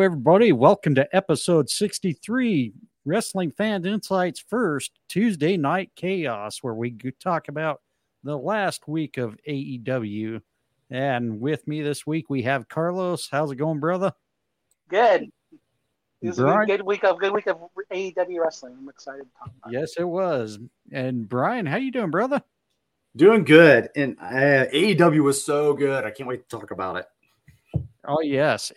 Hello, everybody. Welcome to episode 63 Wrestling Fans Incite's First Tuesday Night Chaos, where we talk about the last week of AEW. And with me this week, we have Carlos. How's it going, brother? Good. This is a good week of good week of AEW wrestling. I'm excited to talk about. Yes, it was. And Bryan, how you doing, brother? Doing good. And uh, AEW was so good. I can't wait to talk about it. Oh yes,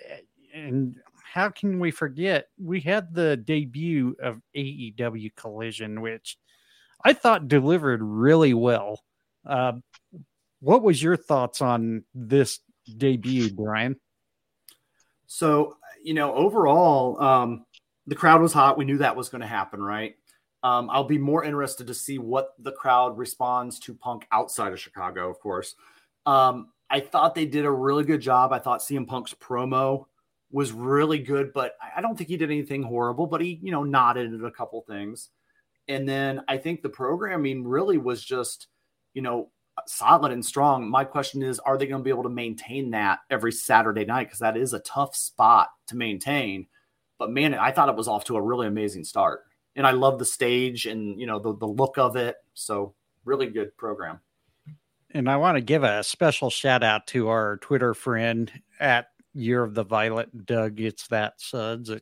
and how can we forget? We had the debut of AEW Collision, which I thought delivered really well. Uh, what was your thoughts on this debut, Bryan? So, you know, overall, um, the crowd was hot. We knew that was going to happen, right? Um, I'll be more interested to see what the crowd responds to Punk outside of Chicago, of course. Um, I thought they did a really good job. I thought CM Punk's promo was really good, but I don't think he did anything horrible, but he, you know, nodded at a couple things. And then I think the programming really was just, you know, solid and strong. My question is, are they going to be able to maintain that every Saturday night? Because that is a tough spot to maintain. But man, I thought it was off to a really amazing start. And I love the stage and, you know, the, the look of it. So really good program. And I want to give a special shout out to our Twitter friend at Year of the Violet, Doug. It's that suds. I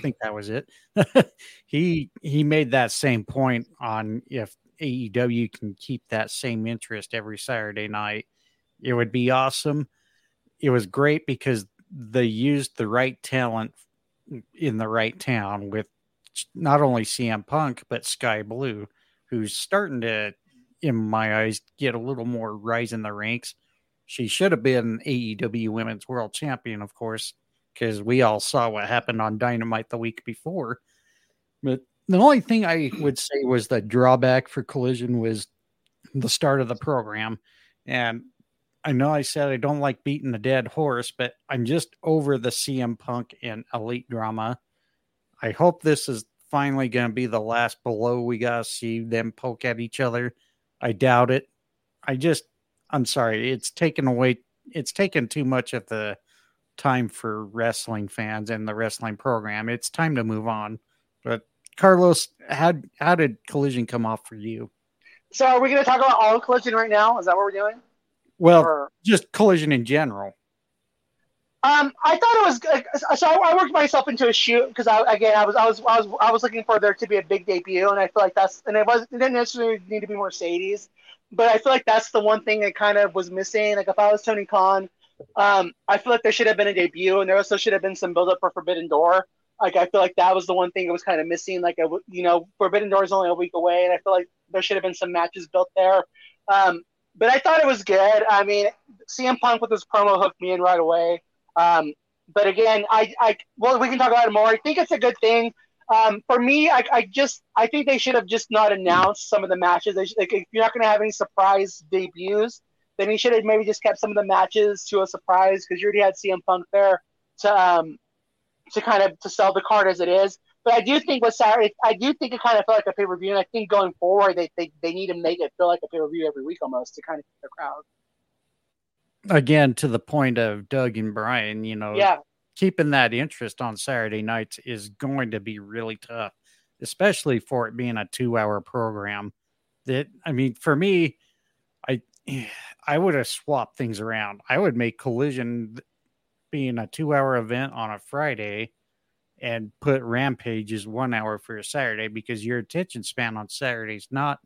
think that was it. he he made that same point on if AEW can keep that same interest every Saturday night, it would be awesome. It was great because they used the right talent in the right town with not only CM Punk but Skye Blue, who's starting to, in my eyes, get a little more rise in the ranks. She should have been AEW Women's World Champion, of course, because we all saw what happened on Dynamite the week before. But the only thing I would say was the drawback for Collision was the start of the program. And I know I said I don't like beating the dead horse, but I'm just over the CM Punk and Elite drama. I hope this is finally going to be the last below we got to see them poke at each other. I doubt it. I just I'm sorry, it's taken away it's taken too much of the time for wrestling fans and the wrestling program. It's time to move on. But Carlos, how how did Collision come off for you? So are we going to talk about all Collision right now? Is that what we're doing? Well, or... just Collision in general. Um, I thought it was so. I worked myself into a shoot because I again I was I was I was I was looking for there to be a big debut, and I feel like that's and it was it didn't necessarily need to be Mercedes but I feel like that's the one thing that kind of was missing. Like if I was Tony Khan, um, I feel like there should have been a debut, and there also should have been some build up for Forbidden Door. Like I feel like that was the one thing that was kind of missing. Like you know, Forbidden Door is only a week away, and I feel like there should have been some matches built there. Um, but I thought it was good. I mean, CM Punk with his promo hooked me in right away. Um, but again, I, I well, we can talk about it more. I think it's a good thing um, for me, I, I, just I think they should have just not announced some of the matches. They should, like, if you're not going to have any surprise debuts, then you should have maybe just kept some of the matches to a surprise because you already had CM Punk there to um, to kind of to sell the card as it is. But I do think with Saturday, I do think it kind of felt like a pay per view, and I think going forward, they, they they need to make it feel like a pay per view every week almost to kind of keep the crowd. Again, to the point of Doug and Bryan, you know, yeah, keeping that interest on Saturday nights is going to be really tough, especially for it being a two hour program. That I mean, for me, I I would have swapped things around. I would make collision being a two hour event on a Friday and put rampages one hour for a Saturday because your attention span on Saturdays not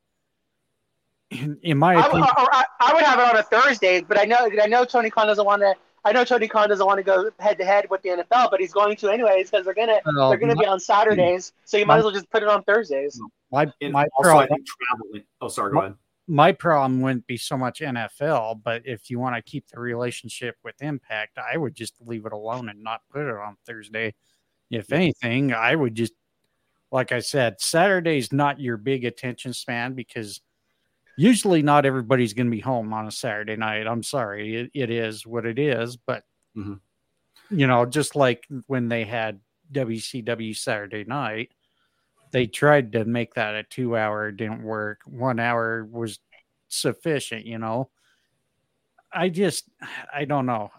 in, in my I opinion, I, I, would have it on a Thursday, but I know I know Tony Khan doesn't want to I know Tony Khan doesn't want to go head to head with the NFL, but he's going to anyways because they're gonna well, they're gonna my, be on Saturdays, so you might as well just put it on Thursdays. My my problem, traveling. Oh, sorry, go ahead. My problem wouldn't be so much NFL, but if you want to keep the relationship with Impact, I would just leave it alone and not put it on Thursday. If anything, I would just, like I said, Saturday's not your big attention span because usually not everybody's going to be home on a Saturday night. I'm sorry, it, it is what it is, but mm-hmm. you know, just like when they had WCW Saturday night, they tried to make that a two hour, didn't work. One hour was sufficient, you know. I just, I don't know.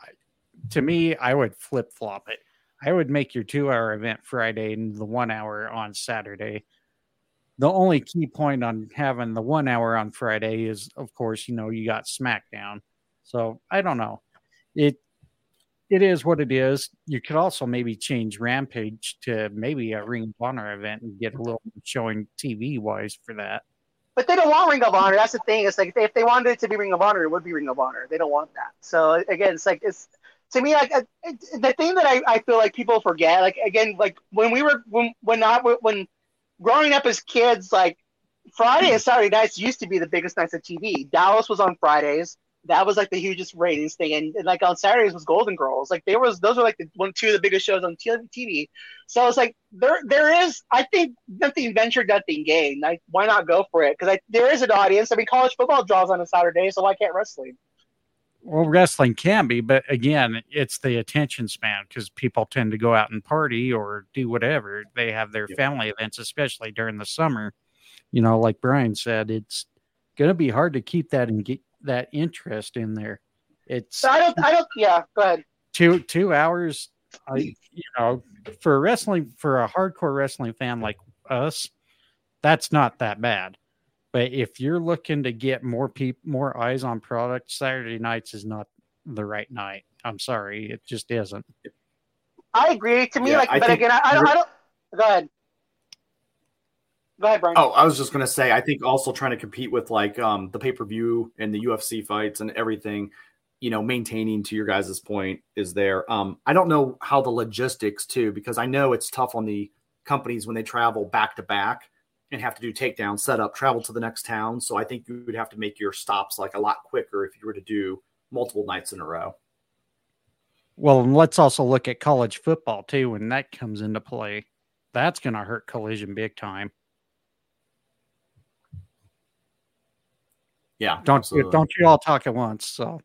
To me, I would flip flop it. I would make your two hour event Friday and the one hour on Saturday. The only key point on having the one hour on Friday is, of course, you know, you got SmackDown. So I don't know. It it is what it is. You could also maybe change Rampage to maybe a Ring of Honor event and get a little showing TV wise for that. But they don't want Ring of Honor. That's the thing. It's like if they wanted it to be Ring of Honor, it would be Ring of Honor. They don't want that. So again, it's like it's to me like it, the thing that I, I feel like people forget. Like again, like when we were when when not when growing up as kids, like Friday and Saturday nights used to be the biggest nights of TV. Dallas was on Fridays that was like the hugest ratings thing. And, and, like on Saturdays was Golden Girls. Like there was those were like the one two of the biggest shows on TV. So it's like there there is I think nothing ventured, nothing gained. Like why not go for it? Because there is an audience. I mean, college football draws on a Saturday, so why can't wrestling? Well, wrestling can be, but again, it's the attention span because people tend to go out and party or do whatever. They have their family events, especially during the summer. You know, like Bryan said, it's going to be hard to keep that and get that interest in there. It's so I don't I don't yeah, go ahead. Two two hours I you know, for wrestling for a hardcore wrestling fan like us, that's not that bad. But if you're looking to get more people more eyes on product, Saturday nights is not the right night. I'm sorry, it just isn't. I agree. To me, yeah, like, I but again, I, I, don't, I don't. Go ahead. Go ahead, Bryan. Oh, I was just gonna say, I think also trying to compete with like um, the pay per view and the UFC fights and everything, you know, maintaining to your guys' point is there. Um, I don't know how the logistics too, because I know it's tough on the companies when they travel back to back and have to do takedown setup, travel to the next town. So I think you would have to make your stops like a lot quicker if you were to do multiple nights in a row. Well, and let's also look at college football too when that comes into play. That's going to hurt collision big time. Yeah. Don't absolutely. don't you all talk at once. So.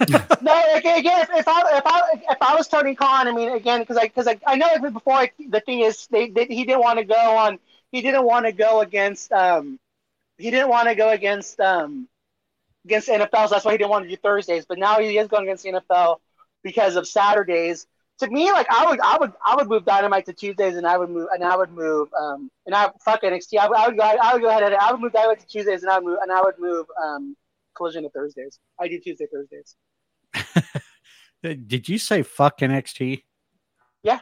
no, again, again, if, I if I if I was Tony Khan, I mean, again, because I because I, I know before I, the thing is they, they, he didn't want to go on he didn't want to go against um he didn't want to go against um against NFL, so that's why he didn't want to do Thursdays. But now he is going against the NFL because of Saturdays. To me, like I would, I would, I would move Dynamite to Tuesdays, and I would move, and I would move, um, and I fuck NXT. I would, I would go, I would go ahead and I would move Dynamite to Tuesdays, and I would move, and I would move, um, Collision to Thursdays. I do Tuesday, Thursdays. Did you say fuck NXT? Yeah.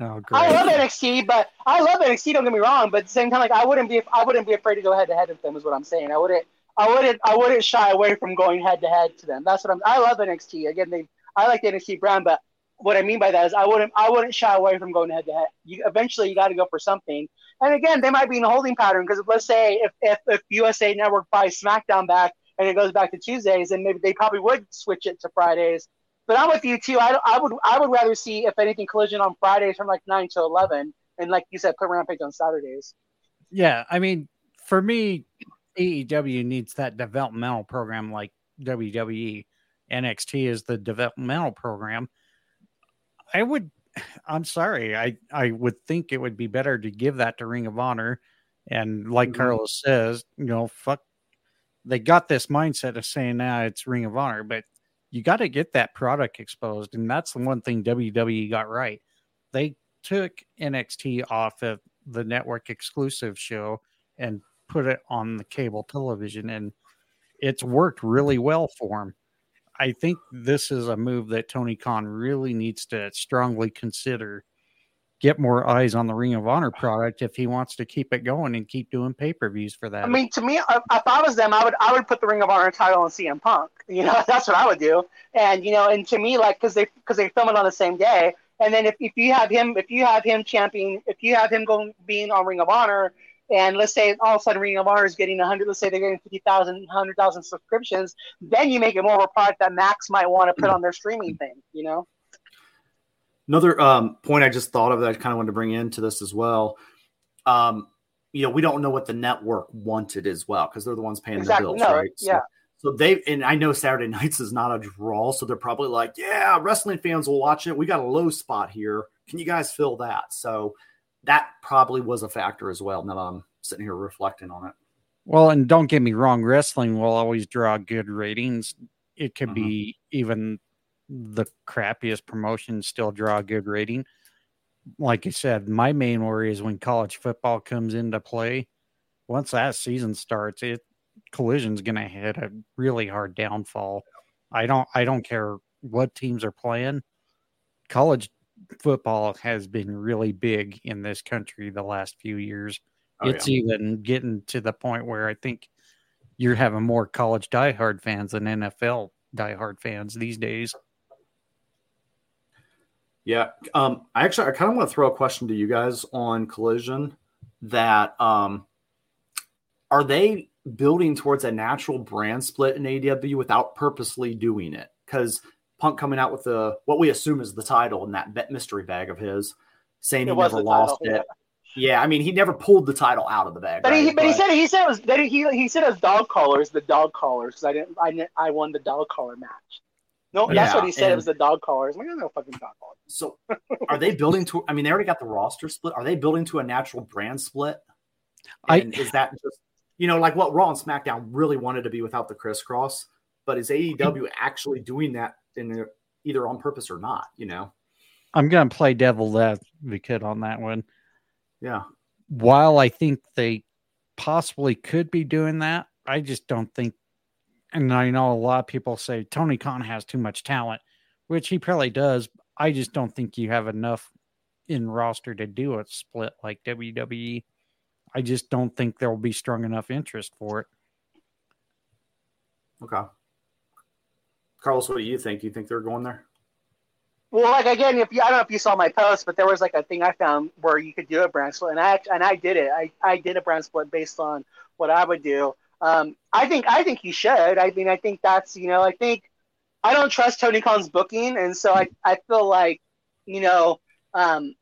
Oh, great. I love NXT, but I love NXT. Don't get me wrong, but at the same time, like I wouldn't be, I wouldn't be afraid to go head to head with them. Is what I'm saying. I wouldn't, I wouldn't, I wouldn't shy away from going head to head to them. That's what I'm. I love NXT. Again, they, I like the NXT brand, but what I mean by that is I wouldn't, I wouldn't shy away from going head to head. You eventually you got to go for something. And again, they might be in a holding pattern because let's say if, if if USA Network buys SmackDown back and it goes back to Tuesdays, then maybe they probably would switch it to Fridays but I'm with you too. I, I would I would rather see if anything collision on Fridays from like nine to eleven, and like you said, put Rampage on Saturdays. Yeah, I mean, for me, AEW needs that developmental program like WWE. NXT is the developmental program. I would. I'm sorry. I I would think it would be better to give that to Ring of Honor, and like mm-hmm. Carlos says, you know, fuck. They got this mindset of saying now nah, it's Ring of Honor, but you got to get that product exposed. And that's the one thing WWE got right. They took NXT off of the network exclusive show and put it on the cable television, and it's worked really well for them. I think this is a move that Tony Khan really needs to strongly consider get more eyes on the Ring of Honor product if he wants to keep it going and keep doing pay per views for that. I mean, to me, if I was them, I would I would put the Ring of Honor title on CM Punk. You know, that's what I would do. And you know, and to me, like because they because they film it on the same day, and then if, if you have him if you have him champion if you have him going being on Ring of Honor. And let's say all of a sudden Ring of Honor is getting 100, let's say they're getting 50,000, 100,000 subscriptions, then you make it more of a product that Max might want to put on their streaming thing, you know? Another um, point I just thought of that I kind of wanted to bring into this as well. Um, you know, we don't know what the network wanted as well because they're the ones paying exactly. the bills, no, right? Yeah. So, they and I know Saturday nights is not a draw, so they're probably like, yeah, wrestling fans will watch it. We got a low spot here. Can you guys fill that? So that probably was a factor as well. Now I'm sitting here reflecting on it. Well, and don't get me wrong, wrestling will always draw good ratings. It could mm-hmm. be even the crappiest promotions still draw a good rating. like I said, my main worry is when college football comes into play. Once that season starts, it collision's going to hit a really hard downfall. I don't I don't care what teams are playing. College football has been really big in this country the last few years. Oh, it's yeah. even getting to the point where I think you're having more college diehard fans than NFL diehard fans these days. Yeah. Um, I actually I kind of want to throw a question to you guys on collision that um are they building towards a natural brand split in AEW without purposely doing it? Because Punk coming out with the what we assume is the title in that mystery bag of his, saying it he never lost title, it. Yeah. yeah. I mean he never pulled the title out of the bag. But, right? he, but, but, he said he said it was that he he said it was dog collars, the dog collars because I didn't I didn't, I won the dog collar match. No, yeah, that's what he said. it was the dog collars. I'm like, no fucking dog collars. So, are they building to? I mean, they already got the roster split. Are they building to a natural brand split? And I, is that just you know like what Raw and SmackDown really wanted to be without the crisscross? But is AEW mm-hmm. actually doing that in either on purpose or not? You know, I'm going to play devil advocate on that one. Yeah. While I think they possibly could be doing that, I just don't think and I know a lot of people say Tony Khan has too much talent, which he probably does. I just don't think you have enough in roster to do a split like WWE. I just don't think there will be strong enough interest for it. Okay. Carlos, what do you think? Do you think they're going there? Well, like again, if you, I don't know if you saw my post, but there was like a thing I found where you could do a brand split, and I and I did it. I, I did a brand split based on what I would do. Um, I think I think he should. I mean, I think that's you know, I think I don't trust Tony Khan's booking, and so I I feel like you know, um,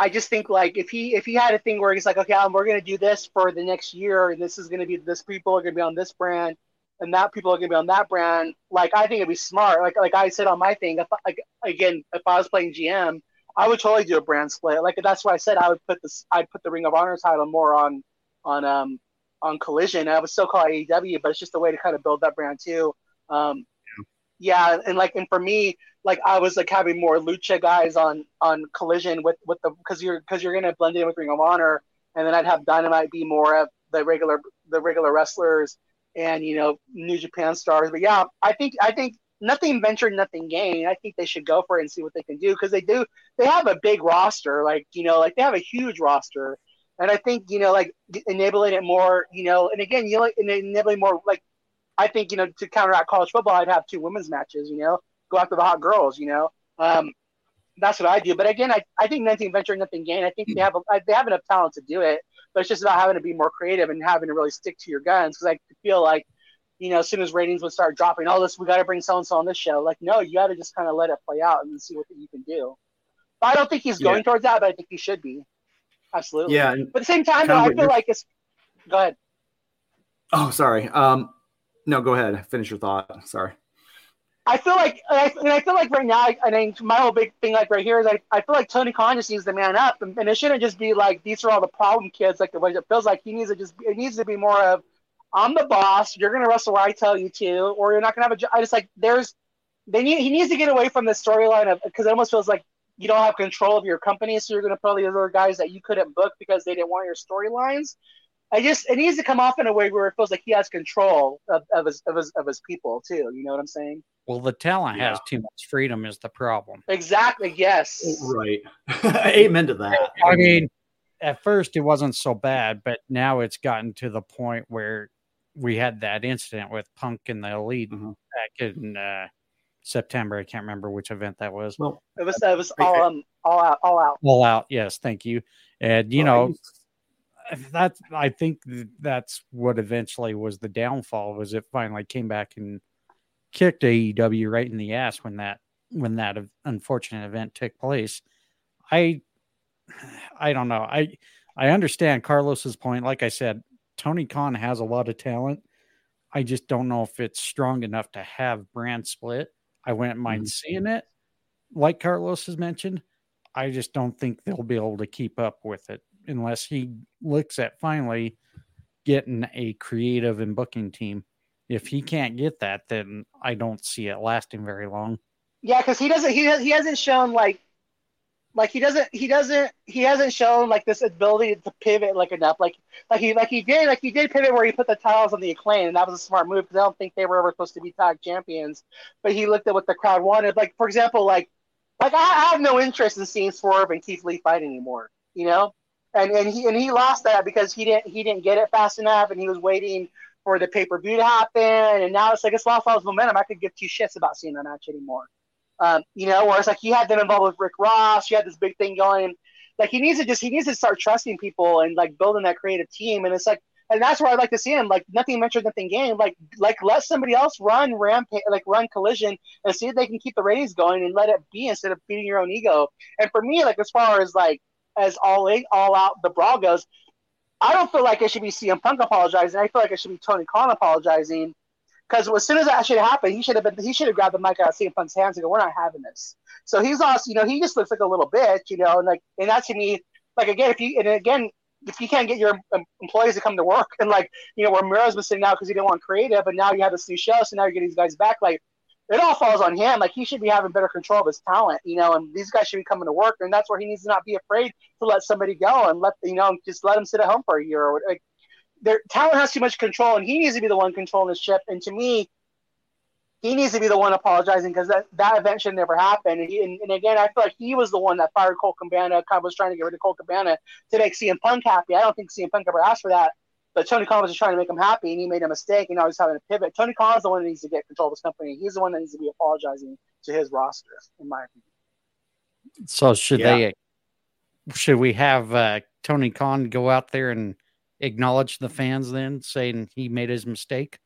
I just think like if he if he had a thing where he's like, okay, um, we're gonna do this for the next year, and this is gonna be this people are gonna be on this brand, and that people are gonna be on that brand. Like I think it'd be smart. Like like I said on my thing, if, like again, if I was playing GM, I would totally do a brand split. Like that's why I said I would put this, I'd put the Ring of Honor title more on on um on Collision. I would still call it AEW, but it's just a way to kind of build that brand too. Um, yeah. yeah, and like and for me, like I was like having more lucha guys on on Collision with with the because you're because you're gonna blend in with Ring of Honor, and then I'd have Dynamite be more of the regular the regular wrestlers and you know New Japan stars. But yeah, I think I think nothing ventured, nothing gained. I think they should go for it and see what they can do because they do. They have a big roster, like you know, like they have a huge roster, and I think, you know, like enabling it more, you know, and again, you know, like enabling more, like, I think, you know, to counteract college football, I'd have two women's matches, you know, go after the hot girls, you know. Um, that's what I do. But again, I, I think nothing venture, nothing gain. I think they have a, they have enough talent to do it, but it's just about having to be more creative and having to really stick to your guns. Because I feel like, you know, as soon as ratings would start dropping, oh, this we got to bring so and so on this show. Like, no, you got to just kind of let it play out and see what you can do. But I don't think he's going yeah. towards that, but I think he should be. Absolutely. Yeah. But at the same time, though, I feel like it's. Go ahead. Oh, sorry. Um, no, go ahead. Finish your thought. Sorry. I feel like, I, and I feel like right now, I mean, my whole big thing, like right here, is I, I feel like Tony Khan just needs to man up, and, and it shouldn't just be like these are all the problem kids, like the way it feels like. He needs to just, it needs to be more of, I'm the boss. You're gonna wrestle where I tell you to, or you're not gonna have a. job. I just like there's, they need. He needs to get away from the storyline of because it almost feels like you don't have control of your company, so you're to put all the other guys that you couldn't book because they didn't want your storylines. I just it needs to come off in a way where it feels like he has control of, of his of his of his people too. You know what I'm saying? Well, the talent yeah. has too much freedom is the problem. Exactly. Yes. Right. Amen to that. I mean, at first it wasn't so bad, but now it's gotten to the point where we had that incident with Punk and the Elite mm-hmm. back in uh, September. I can't remember which event that was. Well, it was it was all um, all out, all out, all out. Yes, thank you. And you well, know, that's I think that's what eventually was the downfall. Was it finally came back and kicked AEW right in the ass when that when that unfortunate event took place. I I don't know. I I understand Carlos's point. Like I said, Tony Khan has a lot of talent. I just don't know if it's strong enough to have brand split. I wouldn't mind mm-hmm. seeing it. Like Carlos has mentioned, I just don't think they'll be able to keep up with it unless he looks at finally getting a creative and booking team. If he can't get that, then I don't see it lasting very long. Yeah, because he doesn't. He has, he hasn't shown like like he doesn't he doesn't he hasn't shown like this ability to pivot like enough like like he like he did like he did pivot where he put the titles on the acclaim and that was a smart move because I don't think they were ever supposed to be tag champions but he looked at what the crowd wanted like for example like like I, I have no interest in seeing Swerve and Keith Lee fight anymore you know and and he and he lost that because he didn't he didn't get it fast enough and he was waiting for the pay per view to happen and now it's like it's lost all his momentum I could give two shits about seeing that match anymore um, you know, whereas like he had them involved with Rick Ross, you had this big thing going. Like he needs to just he needs to start trusting people and like building that creative team. And it's like and that's where I'd like to see him. Like nothing mentioned, nothing gained. Like like let somebody else run rampage, like run collision, and see if they can keep the ratings going and let it be instead of beating your own ego. And for me, like as far as like as all in, all out the brawl goes, I don't feel like it should be CM Punk apologizing. I feel like it should be Tony Khan apologizing because as soon as that should happen, he should have been he should have grabbed the mic out of CM Punk's hands and go, "We're not having this." So he's also, you know, he just looks like a little bitch, you know, and like, and that to me, like again, if you and again, if you can't get your employees to come to work, and like, you know, where Miro's been sitting out because he didn't want creative, and now you have this new show, so now you're getting these guys back, like. It all falls on him. Like he should be having better control of his talent, you know. And these guys should be coming to work, and that's where he needs to not be afraid to let somebody go and let you know just let him sit at home for a year. Or like, their talent has too much control, and he needs to be the one controlling the ship. And to me, he needs to be the one apologizing because that, that event should never happen. And, he, and, and, again, I feel like he was the one that fired Colt Cabana, kind of was trying to get rid of Colt Cabana to make CM Punk happy. I don't think CM Punk ever asked for that, but Tony Khan was just trying to make him happy, and he made a mistake, and now he's having to pivot. Tony Khan is the one that needs to get control of this company. He's the one that needs to be apologizing to his roster, in my opinion. So should yeah. they? Should we have uh, Tony Khan go out there and acknowledge the fans then, saying he made his mistake?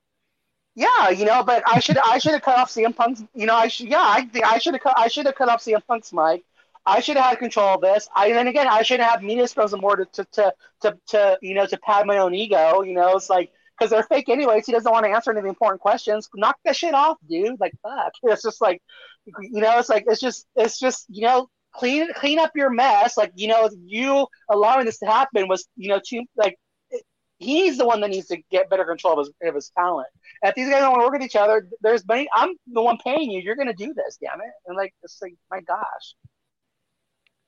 Yeah, you know, but I should I should have cut off CM Punk's. You know, I should yeah, I I should have cut I should have cut off CM Punk's mic. I should have had control of this. I and then again, I shouldn't have media and more to, to to to to you know to pad my own ego. You know, it's like because they're fake anyways. He doesn't want to answer any of the important questions. Knock that shit off, dude. Like fuck. It's just like you know, it's like it's just it's just you know clean clean up your mess. Like you know, you allowing this to happen was you know too like he's the one that needs to get better control of his, of his talent. If these guys don't want to work with each other, there's money. I'm the one paying you. You're going to do this, damn it. And like, it's like, my gosh.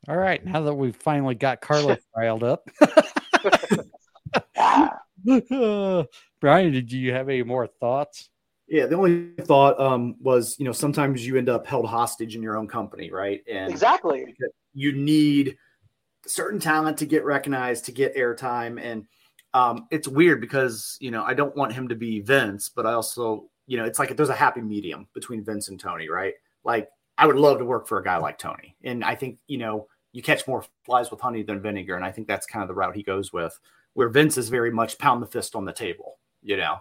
All right. Now that we've finally got Carlos riled up. Bryan, did you have any more thoughts? Yeah, the only thought um, was, you know, sometimes you end up held hostage in your own company, right? And exactly, you need certain talent to get recognized, to get airtime, and um, it's weird because you know I don't want him to be Vince, but I also you know it's like there's a happy medium between Vince and Tony, right? Like I would love to work for a guy like Tony, and I think you know you catch more flies with honey than vinegar, and I think that's kind of the route he goes with. Where Vince is very much pound the fist on the table, you know,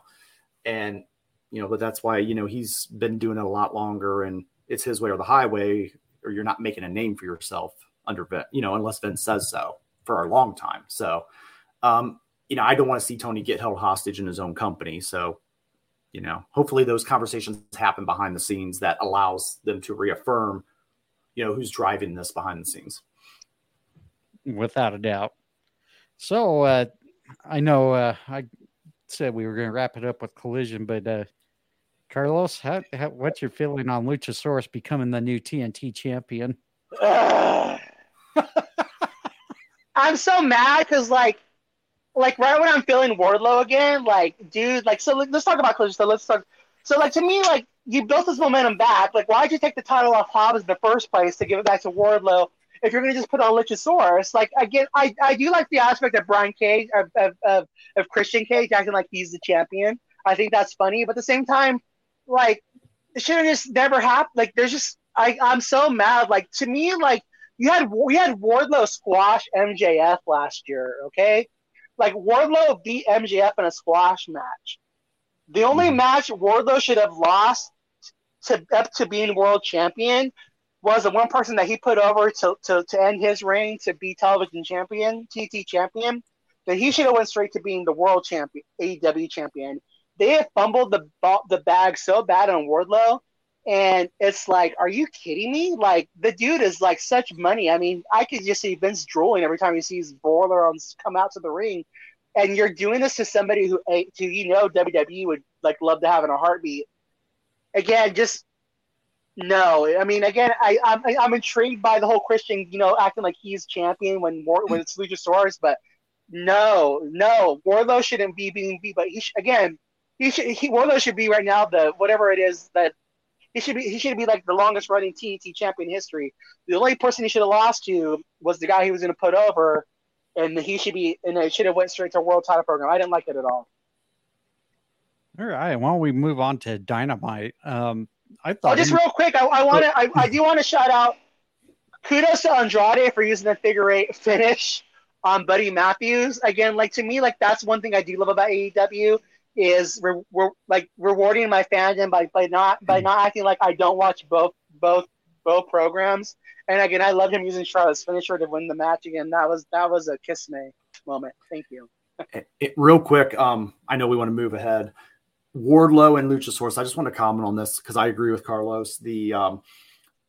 and you know, but that's why you know he's been doing it a lot longer, and it's his way or the highway, or you're not making a name for yourself under Vince, you know, unless Vince says so for a long time. So, um, you know, I don't want to see Tony get held hostage in his own company. So, you know, hopefully those conversations happen behind the scenes that allows them to reaffirm, you know, who's driving this behind the scenes. Without a doubt. So, uh, I know uh, I said we were going to wrap it up with collision, but uh, Carlos, how, how, what's your feeling on Luchasaurus becoming the new TNT champion? I'm so mad because, like, like right when I'm feeling Wardlow again, like dude, like so let's talk about Collision. So let's talk. So like to me, like you built this momentum back. Like why'd you take the title off Hobbs in the first place to give it back to Wardlow? If you're gonna just put on Luchasaurus, like get, I, I do like the aspect of Brian Cage of, of, of, of Christian Cage acting like he's the champion. I think that's funny, but at the same time, like it should have just never happened. Like there's just I I'm so mad. Like to me, like you had we had Wardlow squash MJF last year, okay? Like Wardlow beat MJF in a squash match. The only mm. match Wardlow should have lost to up to being world champion was the one person that he put over to, to, to end his reign to be television champion, TT champion. That he should have went straight to being the world champion, AEW champion. They have fumbled the the bag so bad on Wardlow and it's like, are you kidding me? Like the dude is like such money. I mean, I could just see Vince drooling every time he sees on come out to the ring. And you're doing this to somebody who, eh, who you know WWE would like love to have in a heartbeat. Again, just No, I mean, again, I, I'm I'm intrigued by the whole Christian, you know, acting like he's champion when when it's Luchasaurus, but no, no, Wardlow shouldn't be being beat, but he sh- again, he should he Wardlow should be right now the whatever it is that he should be he should be like the longest running TNT champion in history. The only person he should have lost to was the guy he was going to put over, and he should be and it should have went straight to world title program. I didn't like it at all. All right, why don't we move on to Dynamite? Um, I thought. Oh, just real quick, I, I want to. I, I do want to shout out. Kudos to Andrade for using the figure eight finish on Buddy Matthews. Again, like to me, like that's one thing I do love about AEW is re- re- like rewarding my fandom by, by not by not acting like I don't watch both both both programs. And again, I love him using Charlotte's finisher to win the match. Again, that was that was a kiss me moment. Thank you. it, it, real quick, um, I know we want to move ahead. Wardlow and Luchasaurus. I just want to comment on this because I agree with Carlos. The um,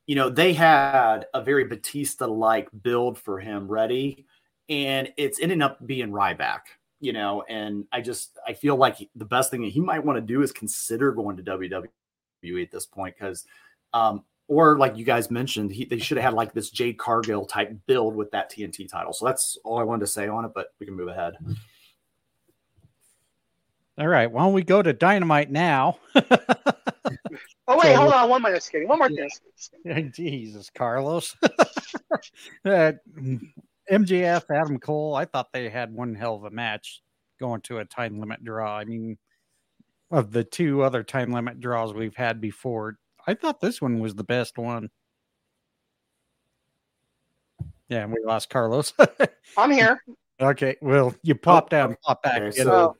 you know, they had a very Batista like build for him ready, and it's ended up being Ryback. You know, and I just I feel like the best thing that he might want to do is consider going to WWE at this point because, um, or like you guys mentioned, he, they should have had like this Jade Cargill type build with that TNT title. So that's all I wanted to say on it. But we can move ahead. All right. Why don't we go to Dynamite now? oh wait, so, hold on. One minute, skating. One more thing. Jesus, Carlos. uh, MJF, Adam Cole. I thought they had one hell of a match going to a time limit draw. I mean, of the two other time limit draws we've had before, I thought this one was the best one. Yeah, we lost Carlos. I'm here. Okay, well, you popped oh, out and popped back. Okay, so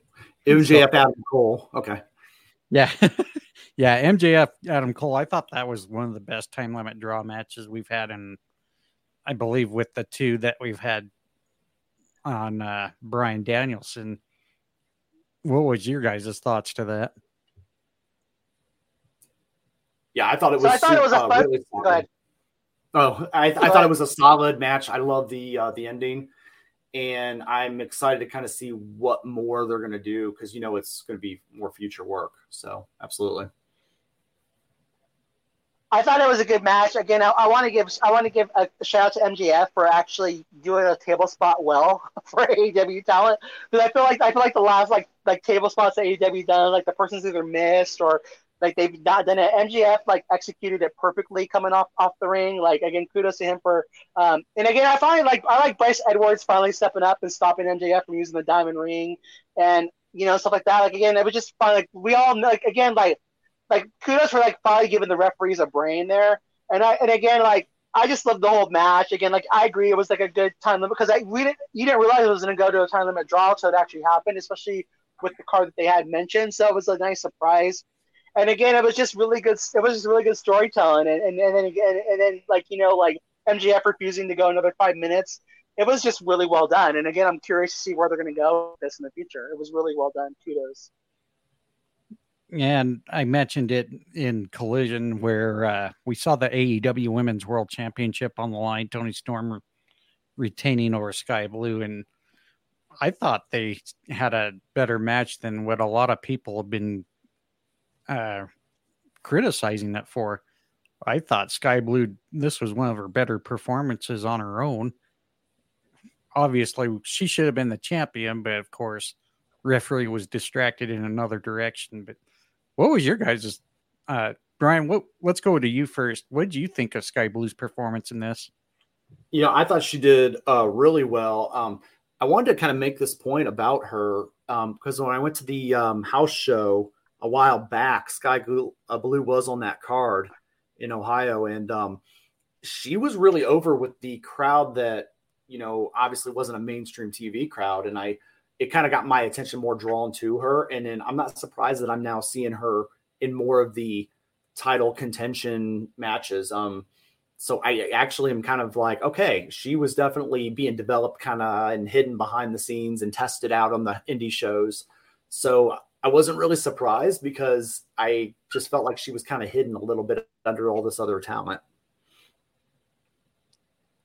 MJF Adam Cole. Okay. Yeah. yeah. MJF Adam Cole. I thought that was one of the best time limit draw matches we've had in, I believe, with the two that we've had on uh, Bryan Danielson. What was your guys' thoughts to that? Yeah, I thought it was. So I thought it was a uh, fun. Really Go ahead. Oh, I, I thought it was a solid match. I love the uh, the ending and I'm excited to kind of see what more they're going to do because you know it's going to be more future work. So absolutely. I thought it was a good match. Again, I, I want to give I want to give a shout out to MJF for actually doing a table spot well for AEW talent because I feel like I feel like the last like like table spots that AEW done like the person's either missed or like they've not done it. MJF like executed it perfectly coming off off the ring. Like again, kudos to him for. Um, and again, I finally like I like Bryce Edwards finally stepping up and stopping MJF from using the diamond ring, and you know stuff like that. Like again, it was just fun. Like we all like again like like kudos for like finally giving the referees a brain there. And I and again like I just love the whole match. Again, like I agree, it was like a good time limit because I we didn't you didn't realize it was going to go to a time limit draw until it actually happened, especially with the card that they had mentioned. So it was a nice surprise and again, it was just really good. It was just really good storytelling, and and, and then again, and then like you know, like MJF refusing to go another five minutes. It was just really well done. And again, I'm curious to see where they're going to go with this in the future. It was really well done. Kudos. And I mentioned it in Collision where uh, we saw the AEW Women's World Championship on the line. Toni Storm retaining over Skye Blue, and I thought they had a better match than what a lot of people have been uh, criticizing it for. I thought Skye Blue, this was one of her better performances on her own. Obviously, she should have been the champion, but of course, referee was distracted in another direction. But what was your guys' uh, Bryan? What, let's go to you first. What did you think of Skye Blue's performance in this? You know, I thought she did uh, really well. Um, I wanted to kind of make this point about her um because um, when I went to the um, house show a while back. Skye Blue, uh, Blue was on that card in Ohio, and um, she was really over with the crowd that you know obviously wasn't a mainstream TV crowd, and I it kind of got my attention more drawn to her. And then I'm not surprised that I'm now seeing her in more of the title contention matches. Um, so I actually am kind of like, okay, she was definitely being developed kind of and hidden behind the scenes and tested out on the indie shows. So I wasn't really surprised because I just felt like she was kind of hidden a little bit under all this other talent.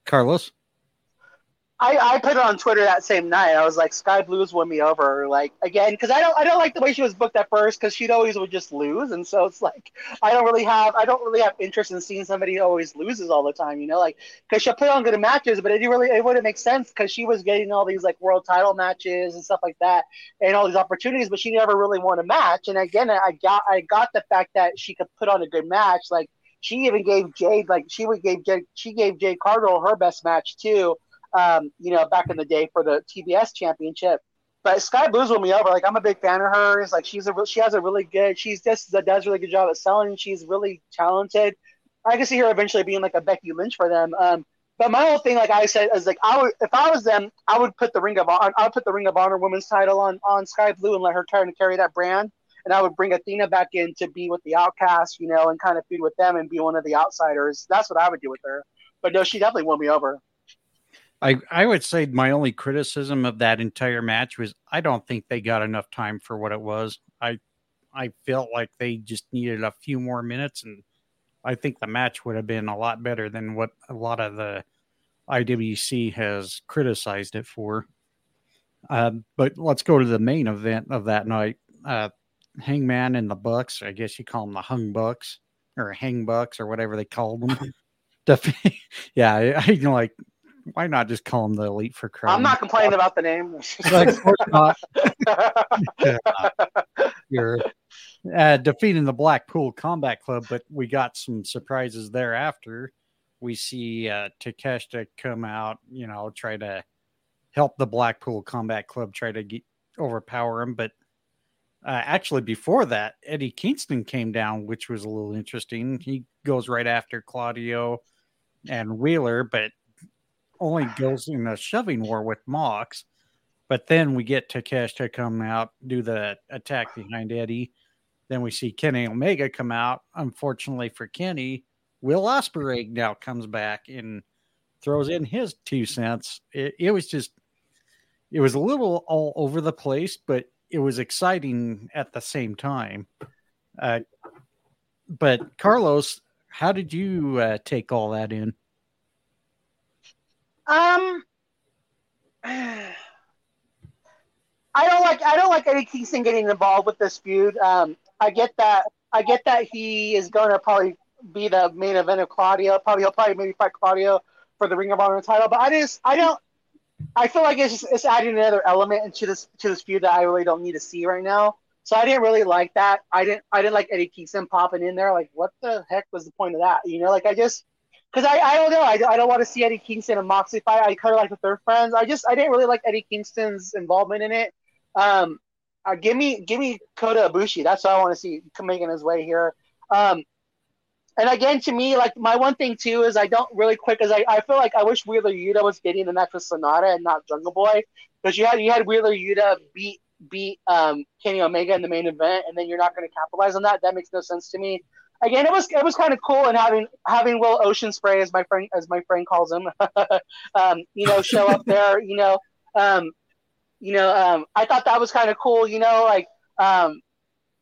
Carlos? I, I put it on Twitter that same night. I was like, Skye Blue's won me over, like again, because I don't I don't like the way she was booked at first, because she'd always would just lose, and so it's like I don't really have I don't really have interest in seeing somebody who always loses all the time, you know, like because she'll put on good matches, but it really it wouldn't make sense because she was getting all these like world title matches and stuff like that, and all these opportunities, but she never really won a match. And again, I got I got the fact that she could put on a good match, like she even gave Jade like she would gave Jade, she gave Jade Cargill her best match too um, you know, back in the day for the TBS championship. But Skye Blue's won me over. Like I'm a big fan of hers. Like she's a she has a really good. She's just does really good job at selling. She's really talented. I can see her eventually being like a Becky Lynch for them. Um, but my whole thing, like I said, is like I would if I was them, I would put the Ring of Honor, I would put the Ring of Honor Women's title on on Skye Blue and let her try to carry that brand. And I would bring Athena back in to be with the Outcasts, you know, and kind of feud with them and be one of the outsiders. That's what I would do with her. But no, she definitely won me over. I, I would say my only criticism of that entire match was I don't think they got enough time for what it was. I I felt like they just needed a few more minutes, and I think the match would have been a lot better than what a lot of the IWC has criticized it for. Uh, but let's go to the main event of that night. Uh, Hangman and the Bucks. I guess you call them the Hung Bucks or Hang Bucks or whatever they called them. yeah, I, I like why not just call him the elite for crying? I'm not complaining about the name. like, of course not. You're uh, defeating the Blackpool Combat Club, but we got some surprises thereafter. We see uh, Takeshita come out, you know, try to help the Blackpool Combat Club try to get, overpower him, but uh, actually, before that, Eddie Kingston came down, which was a little interesting. He goes right after Claudio and Wheeler, but only goes in a shoving war with Mox. But then we get Takeshita come out, do the attack behind Eddie. Then we see Kenny Omega come out. Unfortunately for Kenny, Will Ospreay now comes back and throws in his two cents. It, it was just, it was a little all over the place, but it was exciting at the same time. Uh, but Carlos, how did you uh, take all that in? Um, I don't like I don't like Eddie Kingston getting involved with this feud. Um, I get that I get that he is going to probably be the main event of Claudio. Probably he'll probably maybe fight Claudio for the Ring of Honor title. But I just I don't. I feel like it's just, it's adding another element into this to this feud that I really don't need to see right now. So I didn't really like that. I didn't I didn't like Eddie Kingston popping in there. Like what the heck was the point of that? You know, like I just because I, I don't know I, I don't want to see Eddie Kingston and Moxley fight. I kind of like the third friends. I just I didn't really like Eddie Kingston's involvement in it. Um, uh, give me give me Kota Ibushi. That's what I want to see making his way here. Um, and again, to me, like my one thing too is I don't really quick because I, I feel like I wish Wheeler Yuta was getting the with Sanada and not Jungle Boy because you had you had Wheeler Yuta beat beat um, Kenny Omega in the main event, and then you're not going to capitalize on that. That makes no sense to me again, it was it was kind of cool and having having Will Ocean Spray as my friend as my friend calls him, um, you know, show up there. You know, um, you know, um, I thought that was kind of cool. You know, like um,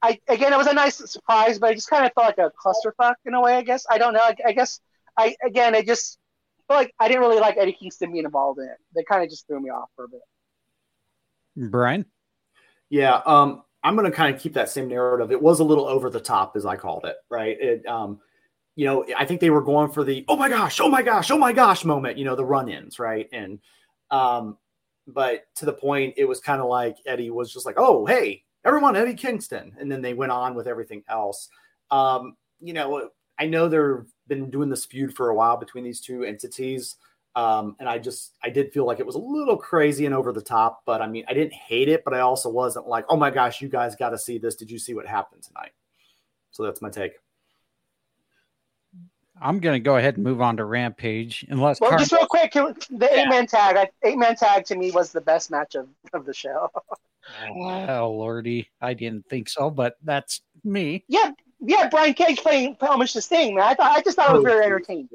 I again, it was a nice surprise, but I just kind of felt like a clusterfuck in a way. I guess I don't know. I, I guess I again, I just feel like I didn't really like Eddie Kingston being involved in it. They kind of just threw me off for a bit. Bryan. Yeah, um, I'm going to kind of keep that same narrative. It was a little over the top, as I called it, right? It, um, you know, I think they were going for the oh my gosh, oh my gosh, oh my gosh moment, you know, the run-ins, right? And um, but to the point, it was kind of like Eddie was just like, oh hey, everyone, Eddie Kingston, and then they went on with everything else. Um, you know, I know they've been doing this feud for a while between these two entities. Um, and I just I did feel like it was a little crazy and over the top, but I mean I didn't hate it, but I also wasn't like, oh my gosh, you guys got to see this. Did you see what happened tonight? So that's my take. I'm going to go ahead and move on to Rampage, unless well, Car- just real quick, the yeah. eight man tag. Eight man tag to me was the best match of, of the show. oh lordy, I didn't think so, but that's me. Yeah, yeah. Brian Cage playing homage to Sting, man. I thought I just thought it was very entertaining.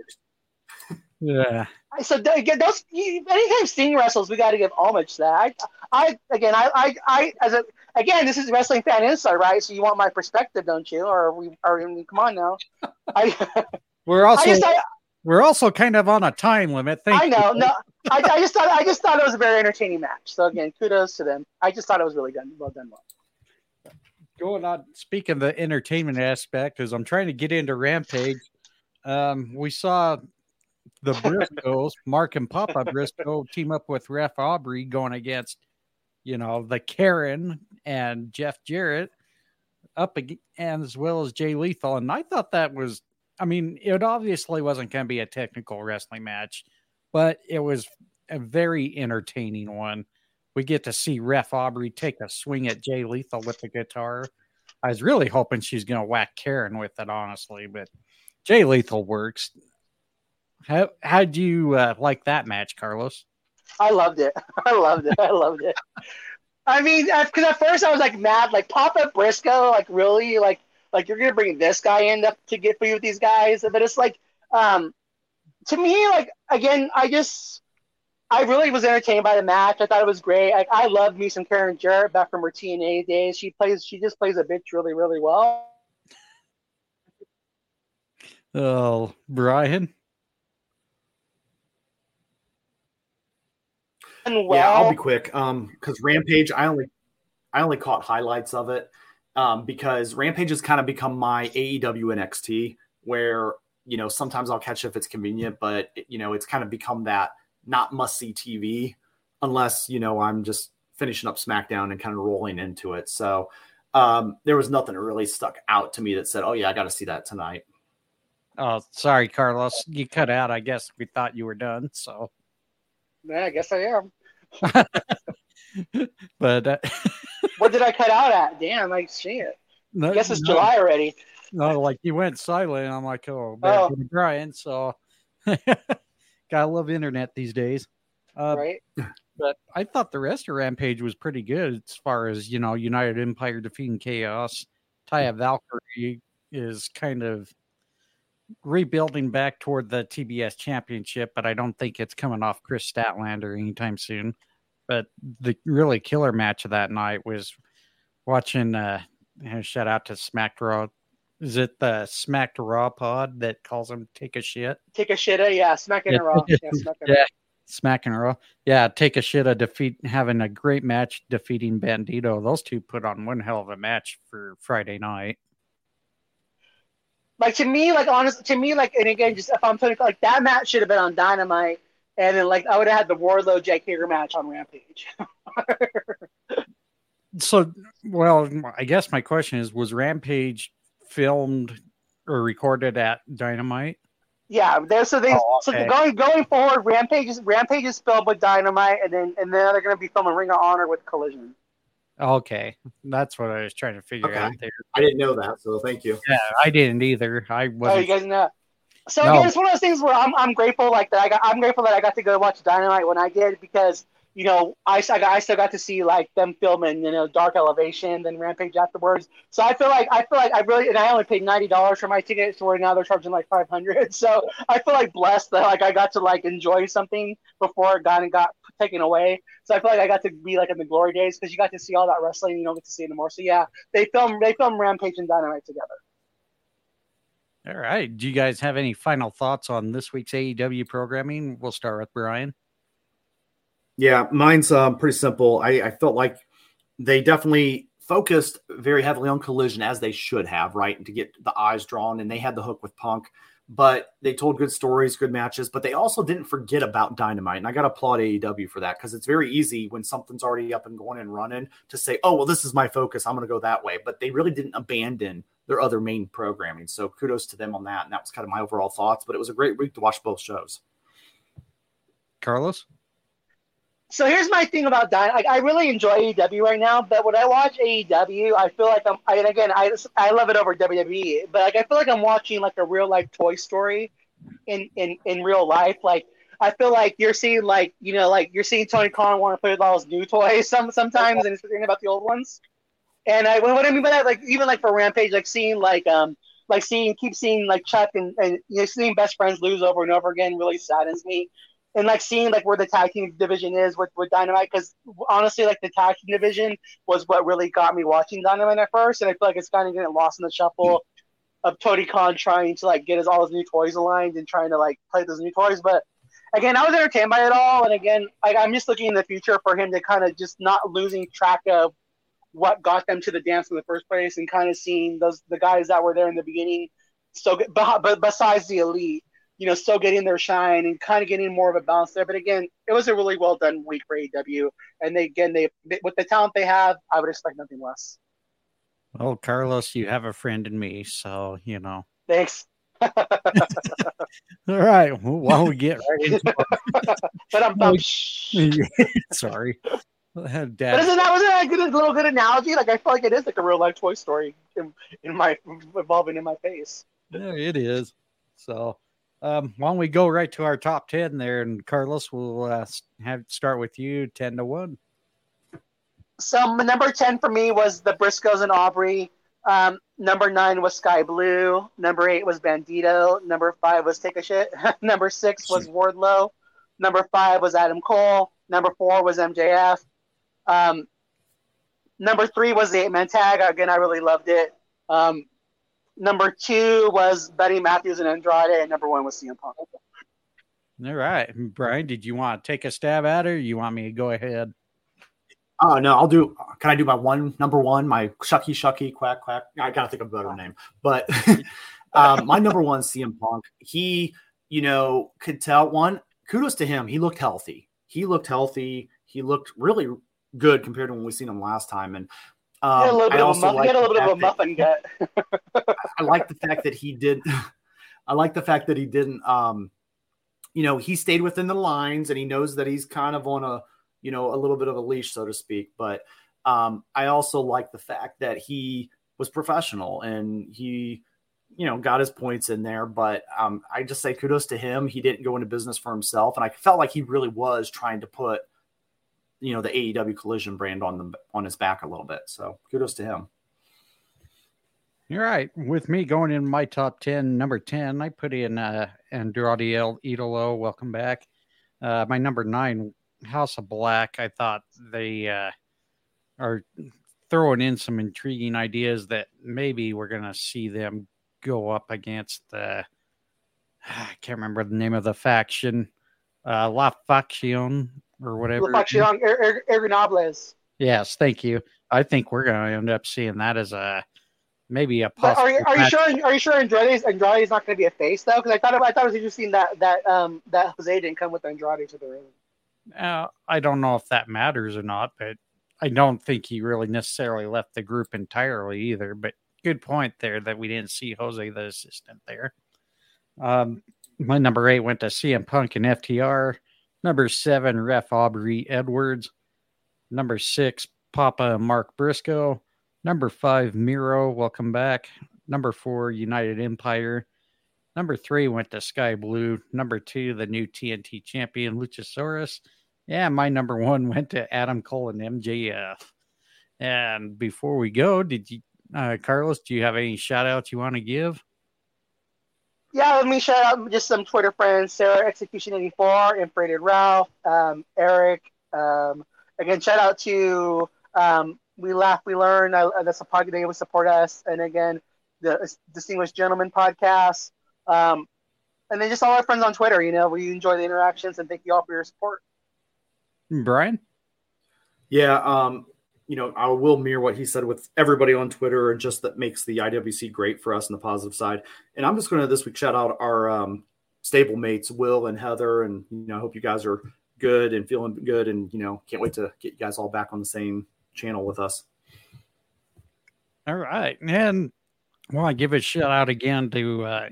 Yeah. So again, those anytime Sting wrestles, we got to give homage to that. I, I again, I, I, I, as a again, this is wrestling fan insight, right? So you want my perspective, don't you? Or we, or come on now. I, we're also, I, we're also kind of on a time limit. Thank I know. You. No, I, I, just thought I just thought it was a very entertaining match. So again, kudos to them. I just thought it was really done well done well. Going on, speaking of the entertainment aspect, as I'm trying to get into Rampage, um, we saw the Briscoes, Mark and Papa Briscoe, team up with Ref Aubrey going against, you know, the Karen and Jeff Jarrett up again, as well as Jay Lethal. And I thought that was, I mean, it obviously wasn't going to be a technical wrestling match, but it was a very entertaining one. We get to see Ref Aubrey take a swing at Jay Lethal with the guitar. I was really hoping she's going to whack Karen with it, honestly, but Jay Lethal works. How how do you uh, like that match, Carlos? I loved it. I loved it. I loved it. I mean, because at first I was like mad, like Papa Briscoe, like really, like like you're gonna bring this guy in to, to get for you with these guys, but it's like, um, to me, like again, I just I really was entertained by the match. I thought it was great. Like I love me some Karen Jarrett back from her TNA days. She plays, she just plays a bitch really, really well. Oh, Bryan. Well. Yeah, I'll be quick. Um, because Rampage, I only I only caught highlights of it. Um, because Rampage has kind of become my AEW NXT, where you know sometimes I'll catch it if it's convenient, but you know it's kind of become that not must see TV unless you know I'm just finishing up SmackDown and kind of rolling into it. So um, there was nothing that really stuck out to me that said, "Oh yeah, I got to see that tonight." Oh, sorry, Carlos, you cut out. I guess we thought you were done. So yeah, I guess I am. but uh, what did I cut out at? Damn, I see it. No, I guess it's no, July already. No, like you went silent. I'm like, oh, oh. Bryan. So gotta love internet these days. Uh, right. But I thought the rest of Rampage was pretty good as far as you know, United Empire defeating Chaos. Taya Valkyrie is kind of rebuilding back toward the TBS championship, but I don't think it's coming off Kris Statlander anytime soon. But the really killer match of that night was watching uh shout out to Smack Raw. Is it the Smack Raw pod that calls him take a shit? Take a shit, uh, yeah, Smack a Raw. Yeah, Smack yeah. Smacking Raw. Yeah, take a shit a defeat having a great match defeating Bandito. Those two put on one hell of a match for Friday night like to me, like honestly, to me, like and again, just if I'm putting like that match should have been on Dynamite, and then like I would have had the Wardlow Jake Hager match on Rampage. so, well, I guess my question is: Was Rampage filmed or recorded at Dynamite? Yeah, there. So they oh, okay. so going going forward, Rampage is Rampage is filmed with Dynamite, and then and then they're going to be filming Ring of Honor with Collision. Okay, that's what I was trying to figure okay. out there. I didn't know that, so thank you. Yeah, I didn't either. I was. Oh, you guys know. So no. again, it's one of those things where I'm I'm grateful like that. I got I'm grateful that I got to go watch Dynamite when I did because you know, I, I, got, I still got to see like them filming, you know, Dark Elevation, then Rampage afterwards. So I feel like I feel like I really, and I only paid ninety dollars for my ticket, so now they're charging like five hundred. So I feel like blessed that like I got to like enjoy something before it got and got taken away. So I feel like I got to be like in the glory days because you got to see all that wrestling, you don't get to see anymore. So yeah, they film they film Rampage and Dynamite together. All right. Do you guys have any final thoughts on this week's AEW programming? We'll start with Bryan. Yeah, mine's um, pretty simple. I, I felt like they definitely focused very heavily on collision as they should have, right? And to get the eyes drawn, and they had the hook with Punk, but they told good stories, good matches, but they also didn't forget about Dynamite. And I got to applaud AEW for that because it's very easy when something's already up and going and running to say, oh, well, this is my focus. I'm going to go that way. But they really didn't abandon their other main programming. So kudos to them on that. And that was kind of my overall thoughts, but it was a great week to watch both shows. Carlos? So here's my thing about Dynamite. Like, I really enjoy AEW right now, but when I watch AEW, I feel like I'm. I, and again, I I love it over WWE, but like I feel like I'm watching like a real life Toy Story, in in in real life. Like I feel like you're seeing like you know like you're seeing Tony Khan want to play with all his new toys some sometimes, and he's forgetting about the old ones. And I what I mean by that, like even like for Rampage, like seeing like um like seeing keep seeing like Chuck and, and you know seeing best friends lose over and over again really saddens me and like seeing like where the tag team division is with, with Dynamite because honestly like the tag team division was what really got me watching Dynamite at first and I feel like it's kind of getting lost in the shuffle of Tony Khan trying to like get his all his new toys aligned and trying to like play those new toys but again, I was entertained by it all, and again, I'm just looking in the future for him to kind of just not losing track of what got them to the dance in the first place, and kind of seeing those the guys that were there in the beginning. So, but besides the elite, you know, still getting their shine and kind of getting more of a balance there. But again, it was a really well done week for AEW, and they again they with the talent they have, I would expect nothing less. Well, Carlos, you have a friend in me, so you know. Thanks. All right. Well, while we get right into but I'm, I'm sorry. Dad. But isn't that wasn't that a good, little good analogy? Like I feel like it is like a real life Toy Story in, in my evolving in my face. Yeah, it is. So, um, why don't we go right to our top ten there? And Carlos, we'll uh, have start with you, ten to one. So number ten for me was the Briscoes and Aubrey. Um, number nine was Skye Blue. Number eight was Bandito. Number five was Take a Shit. number six was Wardlow. Number five was Adam Cole. Number four was MJF. Um, number three was the eight man tag. Again, I really loved it. Um, number two was Buddy Matthews and Andrade, and number one was CM Punk. All right, Bryan, did you want to take a stab at it, or you want me to go ahead? Oh no, I'll do. Can I do my one number one? My shucky shucky quack quack. I gotta think of a better name, but um, my number one CM Punk. He, you know, could tell one. Kudos to him. He looked healthy. He looked healthy. He looked really good compared to when we seen him last time. And um, a little bit, of a, muff, like a little bit of a muffin gut. I like the fact that he did. I like the fact that he didn't. Um, you know, he stayed within the lines, and he knows that he's kind of on a you know, a little bit of a leash, so to speak. But um, I also like the fact that he was professional and he, you know, got his points in there. But um, I just say kudos to him. He didn't go into business for himself, and I felt like he really was trying to put, you know, the AEW Collision brand on the on his back a little bit. So kudos to him. You're right. With me going in my top 10, number 10, I put in uh, Andrade El Idolo. Welcome back. Uh, my number nine House of Black, I thought they uh, are throwing in some intriguing ideas that maybe we're going to see them go up against the. I can't remember the name of the faction, uh, La Faction or whatever. Irrenobles. Yes, thank you. I think we're going to end up seeing that as a maybe a possible. Are you, are you sure? Are you sure Andrade Andrade is not going to be a face though? Because I thought I thought it was interesting that that um that Jose didn't come with Andrade to the ring. Uh, I don't know if that matters or not, but I don't think he really necessarily left the group entirely either. But good point there that we didn't see Jose the assistant there. Um, my number eight went to CM Punk and FTR. Number seven, Ref Aubrey Edwards. Number six, Papa Mark Briscoe. Number five, Miro. Welcome back. Number four, United Empire. Number three went to Skye Blue. Number two, the new TNT champion, Luchasaurus. Yeah, my number one went to Adam Cole and MJF. And before we go, did you, uh, Carlos, do you have any shout outs you want to give? Yeah, let me shout out just some Twitter friends Sarah Execution84, Infrated Ralph, um, Eric. Um, again, shout out to um, We Laugh, We Learn. Uh, that's a podcast they always support us. And again, the Distinguished Gentleman podcast. Um, and then just all our friends on Twitter. You know, we enjoy the interactions and thank you all for your support. Bryan? Yeah, um, you know, I will mirror what he said with everybody on Twitter and just that makes the IWC great for us on the positive side. And I'm just going to this week shout out our um, stable mates, Will and Heather. And, you know, I hope you guys are good and feeling good. And, you know, can't wait to get you guys all back on the same channel with us. All right. And well, I give a shout out again to uh,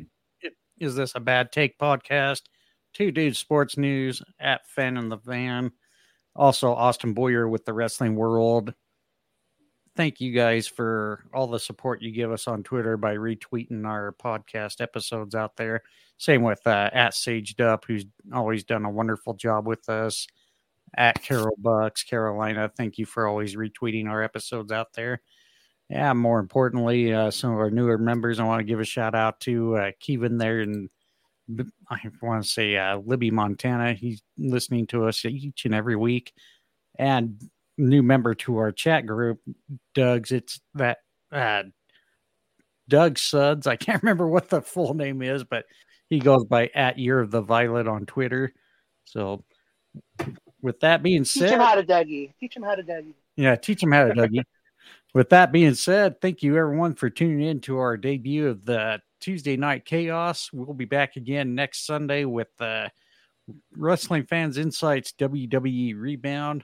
Is This a Bad Take podcast? Two Dudes Sports News at Fan in the Van also, Austin Boyer with the Wrestling World. Thank you guys for all the support you give us on Twitter by retweeting our podcast episodes out there. Same with uh, at Sage Dup, who's always done a wonderful job with us. At Carol Bucks, Carolina, thank you for always retweeting our episodes out there. Yeah, more importantly, uh, some of our newer members, I want to give a shout out to uh, Kevin there and I want to say uh, Libby, Montana. He's listening to us each and every week, and new member to our chat group, Doug's. It's that uh, Doug Suds. I can't remember what the full name is, but he goes by at Year of the Violet on Twitter. So, with that being Teach said, him how to Dougie. Teach him how to Dougie. yeah, teach him how to Dougie. with that being said, thank you everyone for tuning in to our debut of the Tuesday Night Chaos. We'll be back again next Sunday with uh, Wrestling Fans Incite's WWE Rebound.